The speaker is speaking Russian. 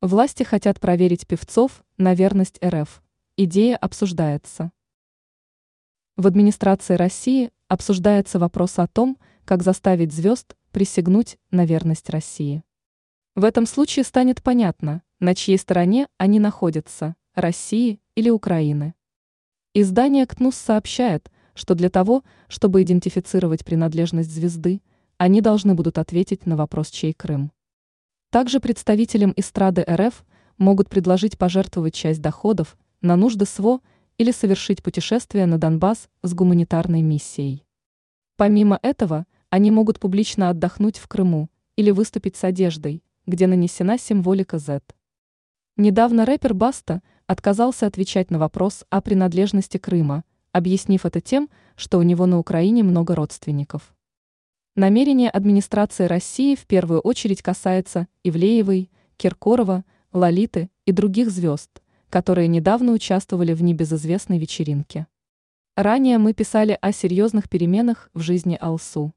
Власти хотят проверить певцов на верность РФ. Идея обсуждается. В администрации России обсуждается вопрос о том, как заставить звезд присягнуть на верность России. В этом случае станет понятно, на чьей стороне они находятся – России или Украины. Издание КНУС сообщает, что для того, чтобы идентифицировать принадлежность звезды, они должны будут ответить на вопрос, чей Крым. Также представителям эстрады РФ могут предложить пожертвовать часть доходов на нужды СВО или совершить путешествие на Донбасс с гуманитарной миссией. Помимо этого, они могут публично отдохнуть в Крыму или выступить с одеждой, где нанесена символика Z. Недавно рэпер Баста отказался отвечать на вопрос о принадлежности Крыма, объяснив это тем, что у него на Украине много родственников. Намерение администрации России в первую очередь касается Ивлеевой, Киркорова, Лолиты и других звезд, которые недавно участвовали в небезызвестной вечеринке. Ранее мы писали о серьезных переменах в жизни Алсу.